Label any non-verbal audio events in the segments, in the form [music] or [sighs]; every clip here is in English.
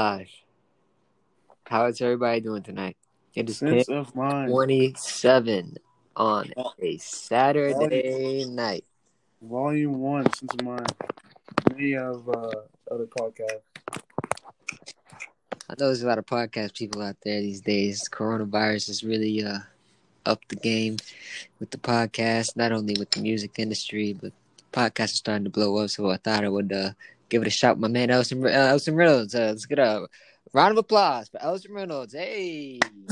Live. How is everybody doing tonight? It is Sense of mind. 27 on a Saturday night. Volume one, Sense of Mind. Many of uh, other podcasts. I know there's a lot of podcast people out there these days. Coronavirus has really uh, upped the game with the podcast, not only with the music industry, but podcasts are starting to blow up. So I thought I would uh, give it a shout. My man Elson, uh, Elson Reynolds, uh, let's get a round of applause for Elson Reynolds. Hey, [laughs]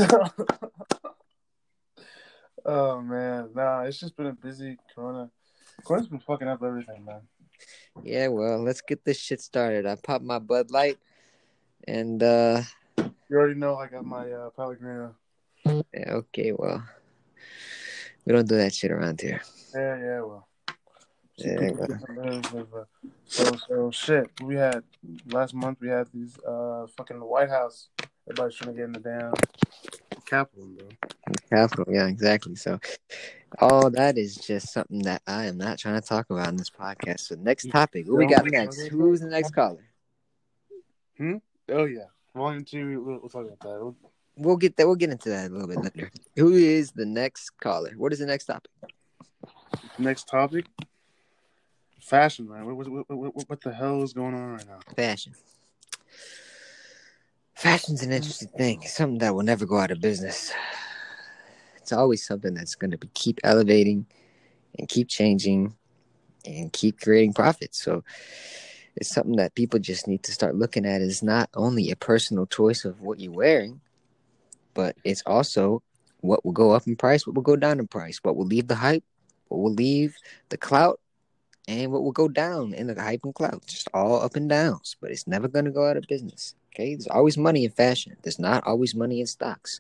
oh man, nah, it's just been a busy Corona. Corona's been fucking up everything, man. yeah. Well, let's get this shit started. I popped my Bud Light, and uh, You already know I got my uh, Pellegrino. yeah, okay, well, we don't do that shit around here. Yeah, yeah, well. Yeah, So, so shit. We had last month. We had these uh fucking White House. Everybody's trying to get in the damn Capitol, bro. Capital, yeah, exactly. So, all that is just something that I am not trying to talk about in this podcast. So, next topic, what we got next? Who's the next caller? Hmm. Oh yeah, volume two. We'll, we'll talk about that. We'll- We'll get that. We'll get into that a little bit later. Who is the next caller? What is the next topic? Next topic. Fashion, man. What, what, what, what, the hell is going on right now? Fashion. Fashion's an interesting thing. It's something that will never go out of business. It's always something that's going to be keep elevating and keep changing and keep creating profits. So it's something that people just need to start looking at is not only a personal choice of what you're wearing, but it's also what will go up in price, what will go down in price, what will leave the hype, what will leave the clout, and what will go down in the hype and clout. Just all up and downs, but it's never going to go out of business. Okay, there's always money in fashion. There's not always money in stocks.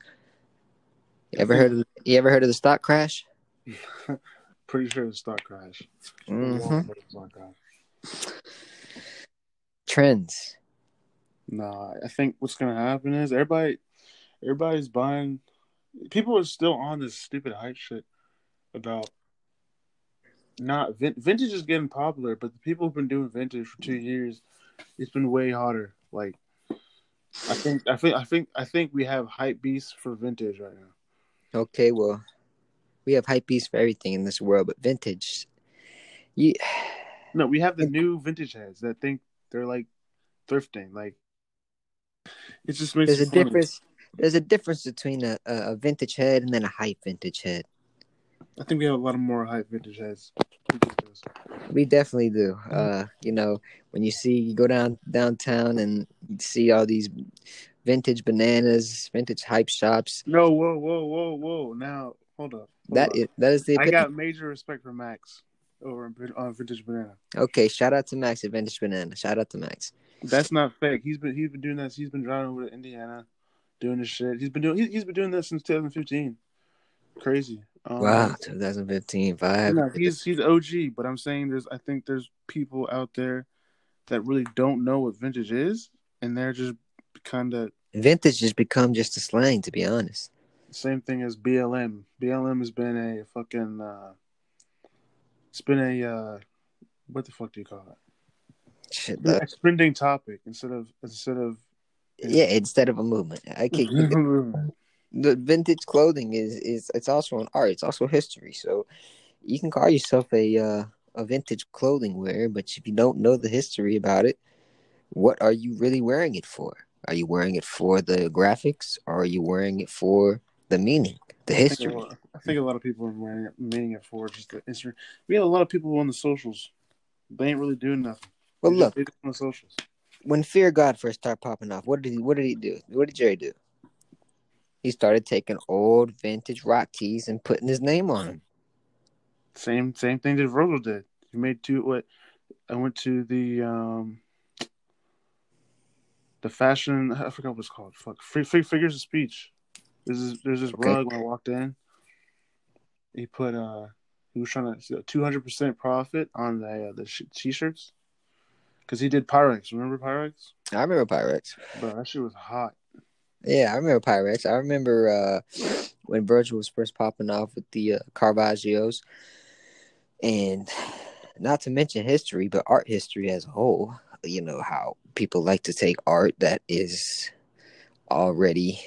You ever heard of you ever heard of the stock crash? [laughs] Pretty sure it's stock crash. Mhm. Stock crash. Trends. Nah, I think what's gonna happen is everybody, everybody's buying. People are still on this stupid hype shit about not vin- vintage is getting popular, but the people who've been doing vintage for two years, it's been way hotter. Like, I think, I think, I think, I think we have hype beasts for vintage right now. Okay, well, we have hype beasts for everything in this world, but vintage. You [sighs] No, we have the new vintage heads that think they're like thrifting. Like, it just makes there's a funny. difference. There's a difference between a, a, a vintage head and then a hype vintage head. I think we have a lot of more hype vintage heads. We definitely do. Uh, you know, when you see you go down downtown and you see all these vintage bananas, vintage hype shops. No, whoa, whoa, whoa, whoa. Now, hold up. hold That up. is that is the I got major respect for Max over on Vintage Banana. Okay, shout out to Max at Vintage Banana. Shout out to Max. That's not fake. He's been he's been doing this. He's been driving over to Indiana, doing this shit. He's been doing he's been doing this since 2015. Crazy. Um, Wow, 2015 vibe. No, he's he's OG, but I'm saying there's I think there's people out there that really don't know what vintage is, and they're just kind of Vintage has become just a slang, to be honest. same thing as BLM. BLM has been a fucking uh it's been a uh what the fuck do you call it? Shit, Yeah, it's trending topic instead of instead of yeah, instead of a movement. I can [laughs] [laughs] the vintage clothing is is it's also an art. It's also history. So you can call yourself a uh, a vintage clothing wearer, but if you don't know the history about it, what are you really wearing it for? Are you wearing it for the graphics, or are you wearing it for the meaning, the I think, a history? lot, I think a lot of people are wearing it, meaning it for just the Instagram. We have a lot of people on the socials. They ain't really doing nothing. Well, They look, just on the socials. when Fear God first started popping off, what did he what did he do? What did Jerry do? He started taking old vintage rock tees and putting his name on them. Same same thing that Virgil did. He made two. What I went to the um the fashion. I forgot what it's called. Fuck. Free, free figures of speech. There's this, there's this Okay. rug when I walked in. He put uh he was trying to two hundred percent profit on the uh, the sh- t-shirts because he did Pyrex. Remember Pyrex? I remember Pyrex. But that shit was hot. Yeah, I remember Pyrex. I remember uh, when Virgil was first popping off with the uh, Caravaggio's, and not to mention history, but art history as a whole. you know how people like to take art that is already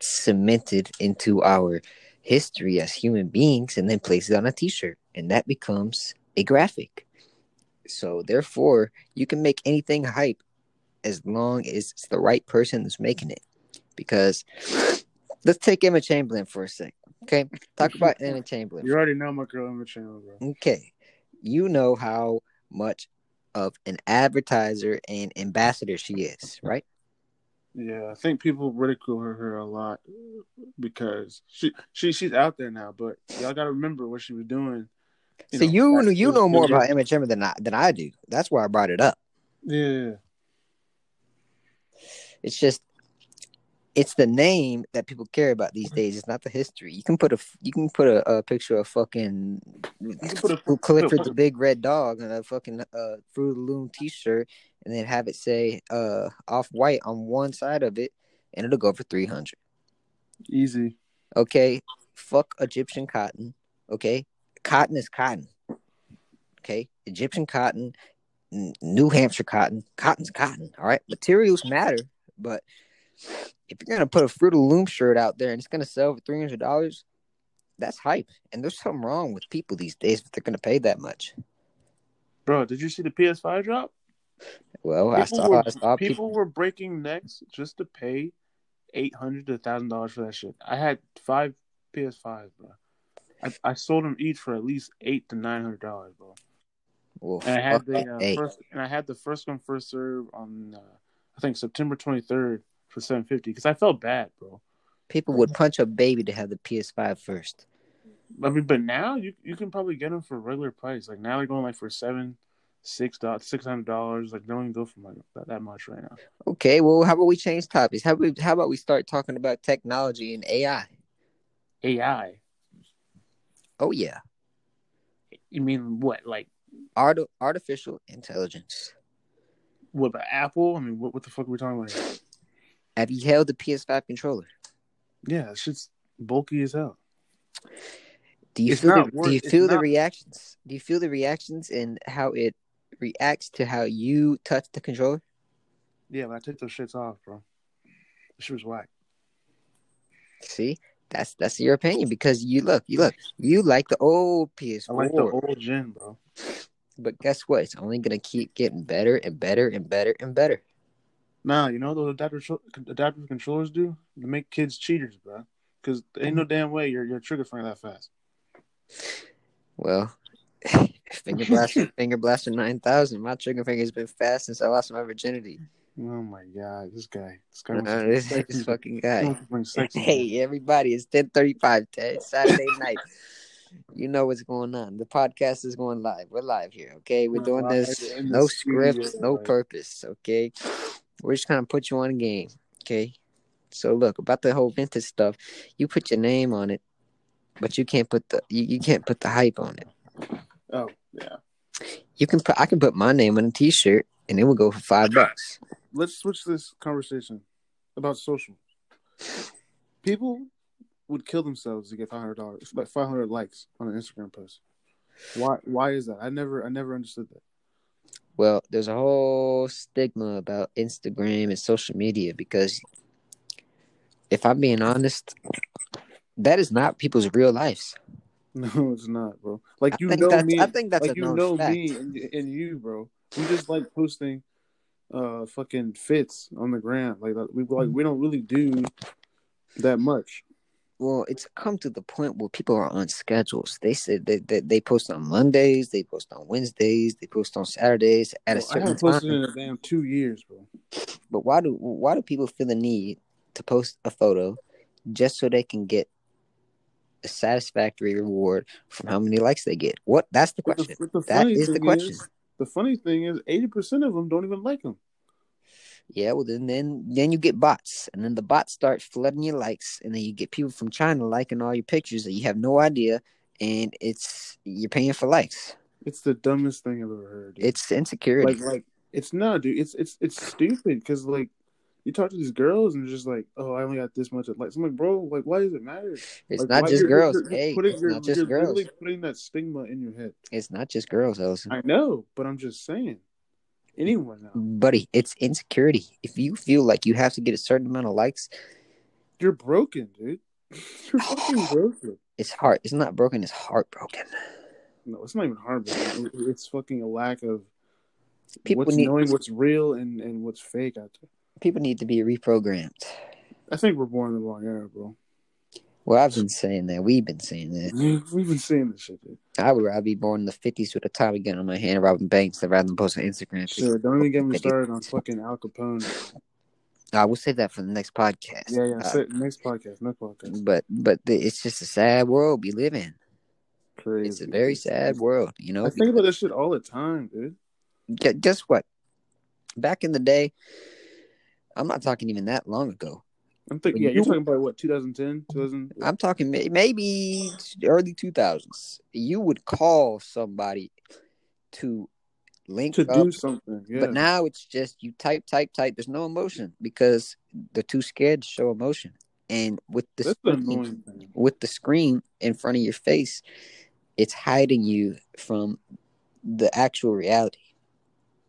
cemented into our history as human beings and then place it on a t-shirt and that becomes a graphic so therefore you can make anything hype as long as it's the right person that's making it. Because let's take emma chamberlain for a sec okay? Talk [laughs] about emma chamberlain. You already know my girl Emma Chamberlain, bro. okay. You know how much of an advertiser and ambassador she is right? Yeah, I think people ridicule her, her a lot because she she she's out there now. But y'all got to remember what she was doing. so know, you you know more about emma chamberlain than I, than I do. That's why i brought it up. Yeah, It's just it's the name that people care about these days. It's not the history. You can put a you can put a, a picture of fucking put a- Clifford the Big Red Dog on a fucking uh, Fruit of the Loom T-shirt, and then have it say uh off white on one side of it, and it'll go for three hundred. easy. Okay, fuck Egyptian cotton. Okay, cotton is cotton. Okay, Egyptian cotton, N- New Hampshire cotton, cotton's cotton. All right, materials matter, but if you're gonna put a Fruit of Loom shirt out there and it's gonna sell for three hundred dollars, that's hype. And there's something wrong with people these days if they're gonna pay that much. Bro, did you see the PS5 drop? Well, I People saw, were, I saw people people. were breaking necks just to pay eight hundred to thousand dollars for that shit. I had five PS5s, bro. I, I sold them each for at least eight to nine hundred dollars, bro. Well, And I had the uh, first, and I had the first come first serve on, uh, I think September twenty third for seven fifty because I felt bad, bro. people would punch a baby to have the PS5 first. I mean, but now you you can probably get them for regular price. Like now they're going like for seven, six dollars, six hundred dollars. Like they don't even go for like that, that much right now. Okay, well, how about we change topics? How about how about we start talking about technology and AI? AI. Oh yeah, You mean what? Like Art artificial intelligence. What about Apple? I mean, what what the fuck are we talking about? Here? Have you held the PS5 controller? Yeah, it's just bulky as hell. Do you It's feel the, worth- do you it's feel the not- reactions? Do you feel the reactions and how it reacts to how you touch the controller? Yeah, but I took those shits off, bro. This shit was whack. See, that's that's your opinion because you look, you look, you like the old PS4, I like the old gen, bro. But guess what? It's only gonna keep getting better and better and better and better. Nah, you know those adaptive adaptive controllers do? They make kids cheaters, bro. Because ain't no mm-hmm. damn way you're you're trigger finger that fast. Well, [laughs] finger blaster, [laughs] finger blaster nine thousand. My trigger finger's been fast since I lost my virginity. Oh my god, this guy, this guy to this, this fucking guy. wants to bring sex. into [laughs] it. Hey, everybody, it's 1035, Ted. Saturday night. You know what's going on. The podcast is going live. We're live here, okay? We're doing this. No studio, script, no purpose, okay? We're just gonna put you on a game, okay? So look, about the whole vintage stuff, you put your name on it, but you can't put the you, you can't put the hype on it. Oh yeah. You can put I can put my name on a t shirt and it will go for five bucks. Let's switch this conversation about social. People would kill themselves to get five hundred dollars, like five hundred likes on an Instagram post. Why? Why is that? I never, I never understood that. Well, there's a whole stigma about Instagram and social media because if I'm being honest, that is not people's real lives. No, it's not, bro. Like you know me, I think that's like you know fact. me and, and you, bro. We just like posting, uh, fucking fits on the gram. Like that- we like we don't really do that much. Well, it's come to the point where people are on schedules. They said that they, they, post on Mondays, they post on Wednesdays, they post on Saturdays at a Bro, I certain haven't posted time. in a damn two years, bro. But why do why do people feel the need to post a photo just so they can get a satisfactory reward from how many likes they get? What that's the question. the, the That is the question. Is, the funny thing is, eighty percent of them don't even like them. Yeah, well then then then you get bots, and then the bots start flooding your likes, and then you get people from China liking all your pictures that you have no idea, and it's you're paying for likes. It's the dumbest thing I've ever heard. dude. It's insecurity. like like it's not, dude. It's it's it's stupid because like you talk to these girls and they're just like, oh, I only got this much. Like, I'm like, bro, like, why does it matter? it's Like, not just you're- girls. you're- you're hey, putting- it's not just you're girls. literally putting that stigma in your head. It's not just girls, Ellison. I know, but I'm just saying. Anyone now. buddy. It's insecurity. If you feel like you have to get a certain amount of likes, You're broken, dude. [laughs] You're fucking [sighs] broken. it's heart. It's not broken. It's heartbroken. No, it's not even hard. bro. It's fucking a lack of People what's need knowing what's real and, and what's fake out there. people need to be reprogrammed. I think we're born in the wrong era, bro. Well, I've been saying that. We've been saying that. We've been saying this shit, dude. I would rather be born in the fifties with a Tommy gun on my hand, robbing banks, than rather than post on Instagram. Sure, don't even get me started on fucking Al Capone. I will save that for the next podcast. Yeah, yeah. Uh, say- next podcast, next podcast. but but the, it's just a sad world we live in. Crazy. It's a very sad world, you know. I think about this shit all the time, dude. Gu- guess what? Back in the day, I'm not talking even that long ago. I'm thinking, yeah, you're you- talking about what, 2010, 2000? I'm talking maybe early 2000s. You would call somebody to link to up, do something. Yeah. but now it's just you type, type, type. There's no emotion because they're too scared to show emotion. And with the that's screen, with the screen in front of your face, it's hiding you from the actual reality.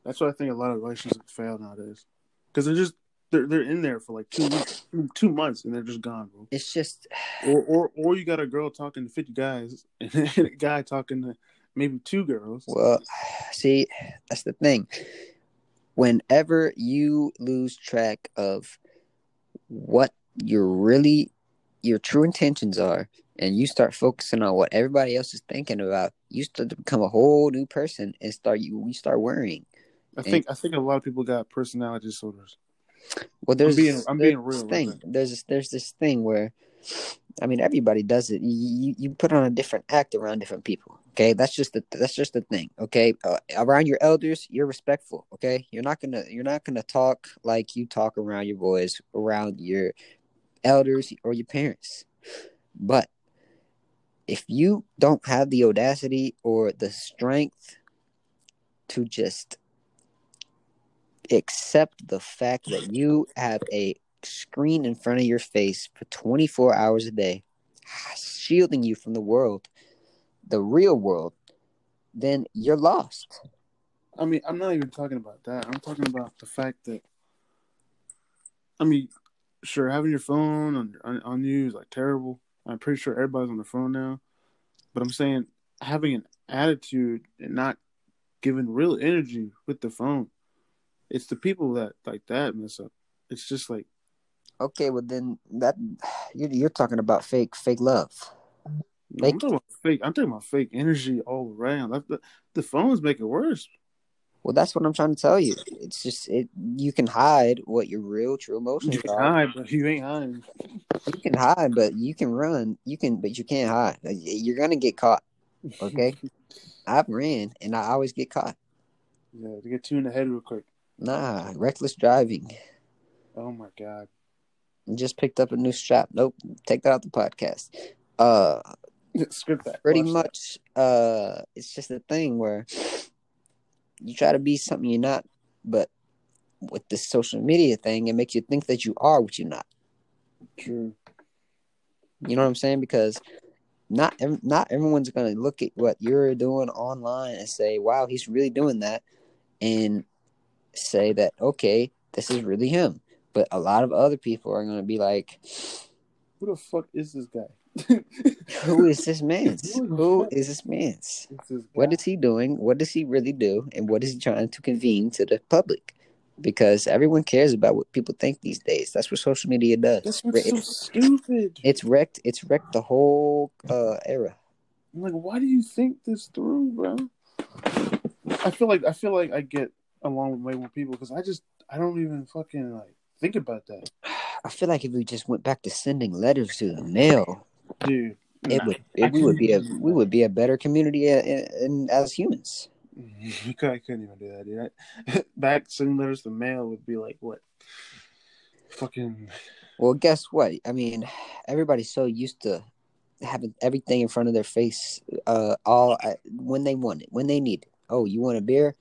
That's why I think a lot of relationships fail nowadays. Because they're just they're they're in there for like two weeks, two months, and they're just gone, bro. It's just Or or or you got a girl talking to fifty guys, [laughs] and a guy talking to maybe two girls. Well, see, that's the thing. Whenever you lose track of what your really your true intentions are and you start focusing on what everybody else is thinking about, you start to become a whole new person and start you you start worrying. I think I think a lot of people got personality disorders. Well, there's being- I'm there's being real thing. There's this, there's this thing where, I mean, everybody does it. You, you you put on a different act around different people. Okay, that's just the that's just the thing. Okay, uh, around your elders, you're respectful. Okay, you're not gonna you're not gonna talk like you talk around your boys, around your elders or your parents. But if you don't have the audacity or the strength to just accept the fact that you have a screen in front of your face for 24 hours a day, shielding you from the world, the real world, then you're lost. I mean, I'm not even talking about that. I'm talking about the fact that, I mean, sure, having your phone on on, on you is like terrible. I'm pretty sure everybody's on the phone now, but I'm saying having an attitude and not giving real energy with the phone. It's the people that like that mess up. It's just like Okay, well then that you're, you're talking about fake fake love. no, I'm talking about fake. I'm talking about fake energy all around. That, the, the phones make it worse. Well, that's what I'm trying to tell you. It's just it. You can hide what your real true emotions You can are. hide, but you ain't hiding. You can hide, but you can run. You can, but you can't hide. You're gonna get caught. Okay, [laughs] I've ran and I always get caught. Yeah, to get two in the head real quick. Nah, reckless driving. Oh my god. Just picked up a new shop. Nope, take that out the podcast. Uh, [laughs] Script that. pretty Watch that. much. Uh, it's just a thing where you try to be something you're not, but with this social media thing, it makes you think that you are what you're not. True. You know what I'm saying? Because not not everyone's gonna look at what you're doing online and say, "Wow, he's really doing that," and say that, "Okay, this is really him." But a lot of other people are gonna be like, Who the fuck is this guy? [laughs] "Who is this [laughs] man's? Who the Who fuck is this man's? is this guy? What is he doing? What does he really do? And what is he trying to convene to the public?" Because everyone cares about what people think these days. That's what social media does. That's what's so It's, stupid. it's wrecked. It's wrecked the whole uh, era. I'm like, why do you think this through, bro? I feel like I feel like I get along with way more people because I just I don't even fucking like think about that, I feel like if we just went back to sending letters to the mail, dude. it nah, would it, we would be a we would be a better community uh, in, in, as humans. [laughs] I couldn't even do that, dude. I, [laughs] back sending letters to the mail would be like what? Fucking Well, guess what? I mean, everybody's so used to having everything in front of their face, uh, all uh, when they want it, when they need it. Oh, you want a beer?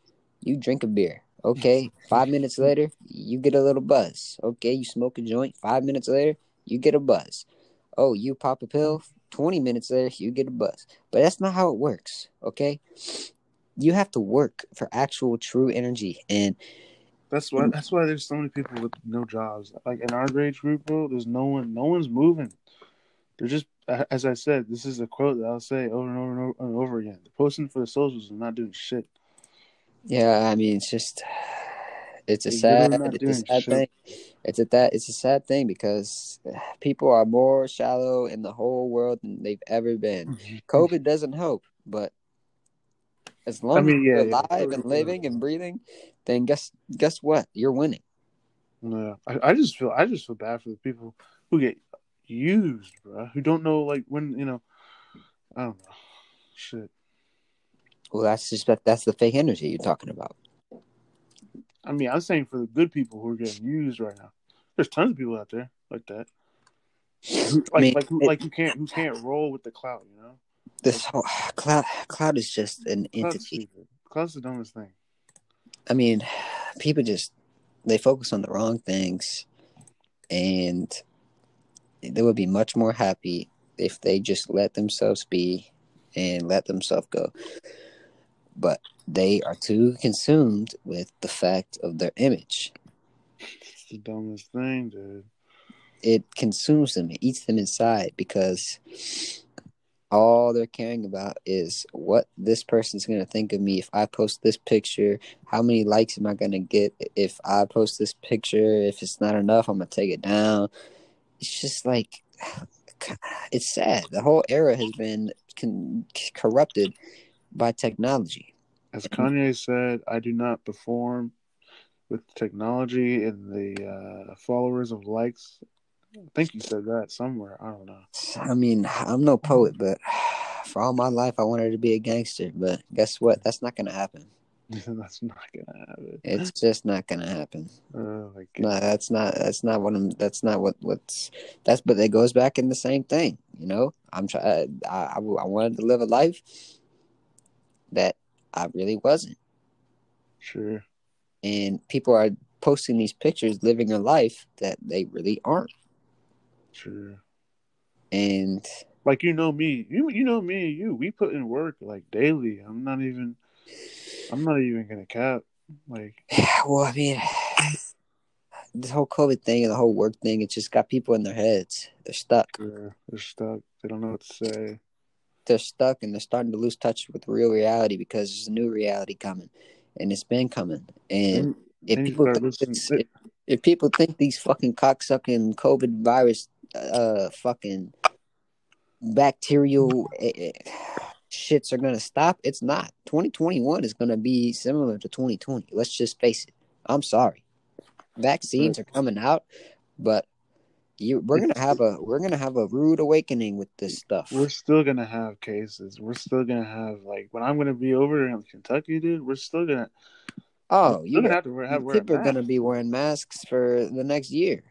You drink a beer. Okay. [laughs] Five minutes later, you get a little buzz. Okay, you smoke a joint. Five minutes later, you get a buzz. Oh, you pop a pill. Twenty minutes later, you get a buzz. But that's not how it works. Okay. you have to work for actual true energy and That's why. That's why there's so many people with no jobs. Like in our age group, bro, there's no one. No one's moving. They're just, as I said, this is a quote that I'll say over and over and over, and over again. The posting for the socials is not doing shit. Yeah i mean it's just it's a They're sad it's a sad thing it's a that it's a sad thing because people are more shallow in the whole world than they've ever been mm-hmm. covid doesn't help but as long mean, as yeah, you're yeah, alive COVID and living and breathing then guess guess what you're winning Yeah, I, I just feel I just feel bad for the people who get used, bro. Who don't know like when you know. I don't know. Shit. Well that's just that that's the fake energy you're talking about I mean, I'm saying for the good people who are getting used right now. There's tons of people out there like that. [laughs] Like I mean, like who, like who can't who can't roll with the clout, you know? this whole [sighs] cloud cloud is just an entity stupid. Clout's the dumbest thing. I mean, [sighs] people just they focus on the wrong things, and they would be much more happy if they just let themselves be and let themselves go. But they are too consumed with the fact of their image. It's the dumbest thing, dude. It consumes them, it eats them inside because all they're caring about is what this person's going to think of me if I post this picture. How many likes am I going to get if I post this picture? If it's not enough, I'm going to take it down. It's just like, [sighs] it's sad. The whole era has been con- corrupted by technology. As Kanye said, I do not perform with technology and the uh, followers of likes. I think he said that somewhere. I don't know. I mean, I'm no poet, but for all my life, I wanted to be a gangster. But guess what? That's not going to happen. [laughs] That's not gonna happen. It's just not going to happen. Oh my No, that's not. That's not what I'm. That's not what. What's. That's. But it goes back in the same thing. You know, I'm trying. I, I. I wanted to live a life that I really wasn't, Sure. and people are posting these pictures, living a life that they really aren't. Sure. And Like you know me, you you know me and you. We put in work like daily. I'm not even. I'm not even gonna cap. Like [sighs] well, I mean, this whole COVID thing and the whole work thing, it just got people in their heads. They're stuck. they're, they're stuck. They don't know what to say. They're stuck and they're starting to lose touch with real reality because there's a new reality coming, and it's been coming. And if people think if, if people think these fucking cocksucking COVID virus, uh, fucking bacterial eh, eh, shits are gonna stop, it's not. 2021 is gonna be similar to 2020. Let's just face it. I'm sorry. Vaccines are coming out, but you we're gonna have a we're gonna have a rude awakening with this stuff. We're still gonna have cases. We're still gonna have like when I'm gonna be over in Kentucky, dude. We're still gonna. Oh, you gonna have to wear, have people are to be wearing masks for the next year.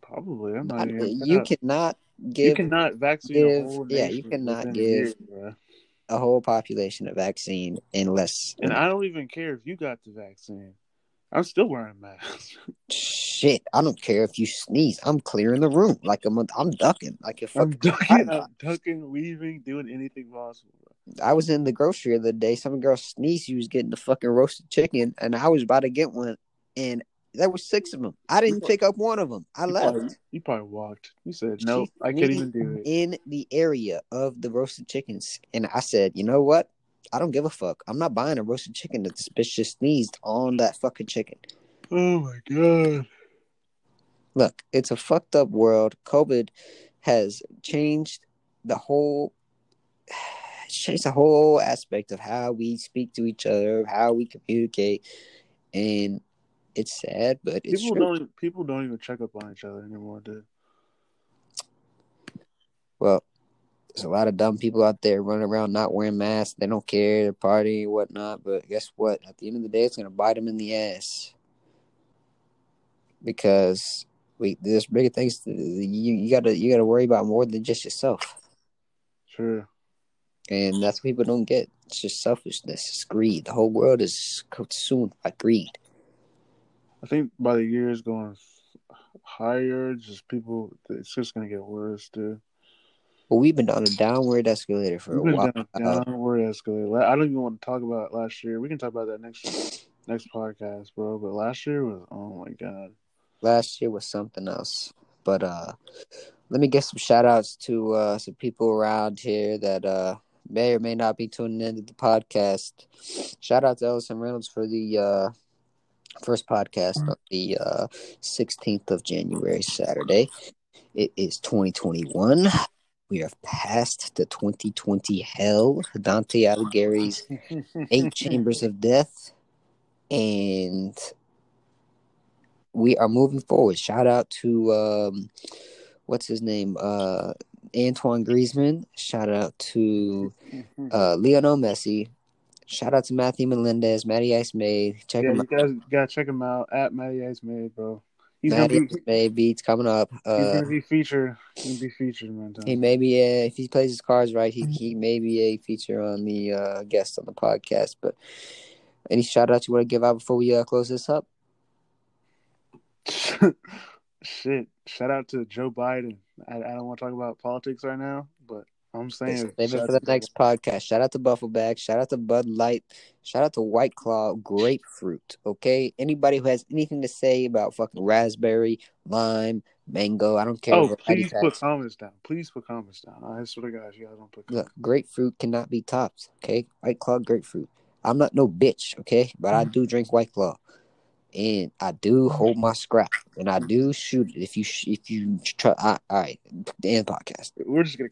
Probably. I'm not even. you cannot give. You cannot vaccine give- a whole yeah, you cannot give- year, a whole population a vaccine unless And I don't even care if you got the vaccine. I'm still wearing a mask. [laughs] shit. I don't care if you sneeze. I'm clearing the room like I'm. I'm ducking like if I'm fucking. ducking, I'm ducking, weaving, doing anything possible. I was in the grocery the other day. Some girl sneezed. She was getting the fucking roasted chicken, and I was about to get one, and there were six of them. I didn't pick up one of them. I You left. probably, you probably walked. You said no. I can't even do it. in the area of the roasted chickens. And I said, you know what? I don't give a fuck. I'm not buying a roasted chicken that this bitch just sneezed on that fucking chicken. Oh my god. Look, it's a fucked up world. COVID has changed the whole it's [sighs] changed the whole aspect of how we speak to each other, how we communicate. And it's sad, but it's People true. don't. People don't even check up on each other anymore, dude. Well, there's a lot of dumb people out there running around not wearing masks. They don't care, they're partying and whatnot. But guess what? At the end of the day, it's gonna bite them in the ass because we there's bigger things. To, you you gotta you gotta worry about more than just yourself, Sure. and that's what people don't get. It's just selfishness. It's greed. The whole world is consumed by greed. I think by the years going higher, just people, it's just gonna get worse, dude. Well, we've been on a downward escalator for a while. downward escalator. I don't even want to talk about last year. We can talk about that next next podcast, bro. But last year was oh my god. Last year was something else. But uh let me get some shout outs to uh some people around here that uh may or may not be tuning into the podcast. Shout out to Ellison Reynolds for the uh first podcast of the uh 16th of January, Saturday. It is 2021. We have passed the 2020 hell. Dante Alighieri's eight chambers of [laughs] death, and we are moving forward. Shout out to um, what's his name, uh, Antoine Griezmann. Shout out to uh, [laughs] Lionel Messi. Shout out to Matthew Melendez, Matty Ice Made. Check yeah, him you out. guys gotta check him out at Matty Ice Made, bro. He's Matty gonna be Made beats coming up. he's Uh, gonna be featured. He's gonna be featured, man. he may be a, if he plays his cards right, he he may be a feature on the uh, guest on the podcast. But any shout outs you want to give out before we uh, close this up? [laughs] Shit! Shout out to Joe Biden. I, I don't want to talk about politics right now, but I'm saying Save it for the next podcast. Shout out to Buffleback. Shout out to Bud Light. Shout out to White Claw. Grapefruit. Okay. Anybody who has anything to say about fucking raspberry, lime, mango, I don't care. Oh, please put comments down. Please put comments down. I swear to God, you guys don't put comments. Look, grapefruit cannot be topped. Okay. White Claw grapefruit. I'm not no bitch. Okay. But I mm. do drink White Claw. And I do hold my scrap, and I do shoot it if you if you try. I, all right, the end podcast. We're just gonna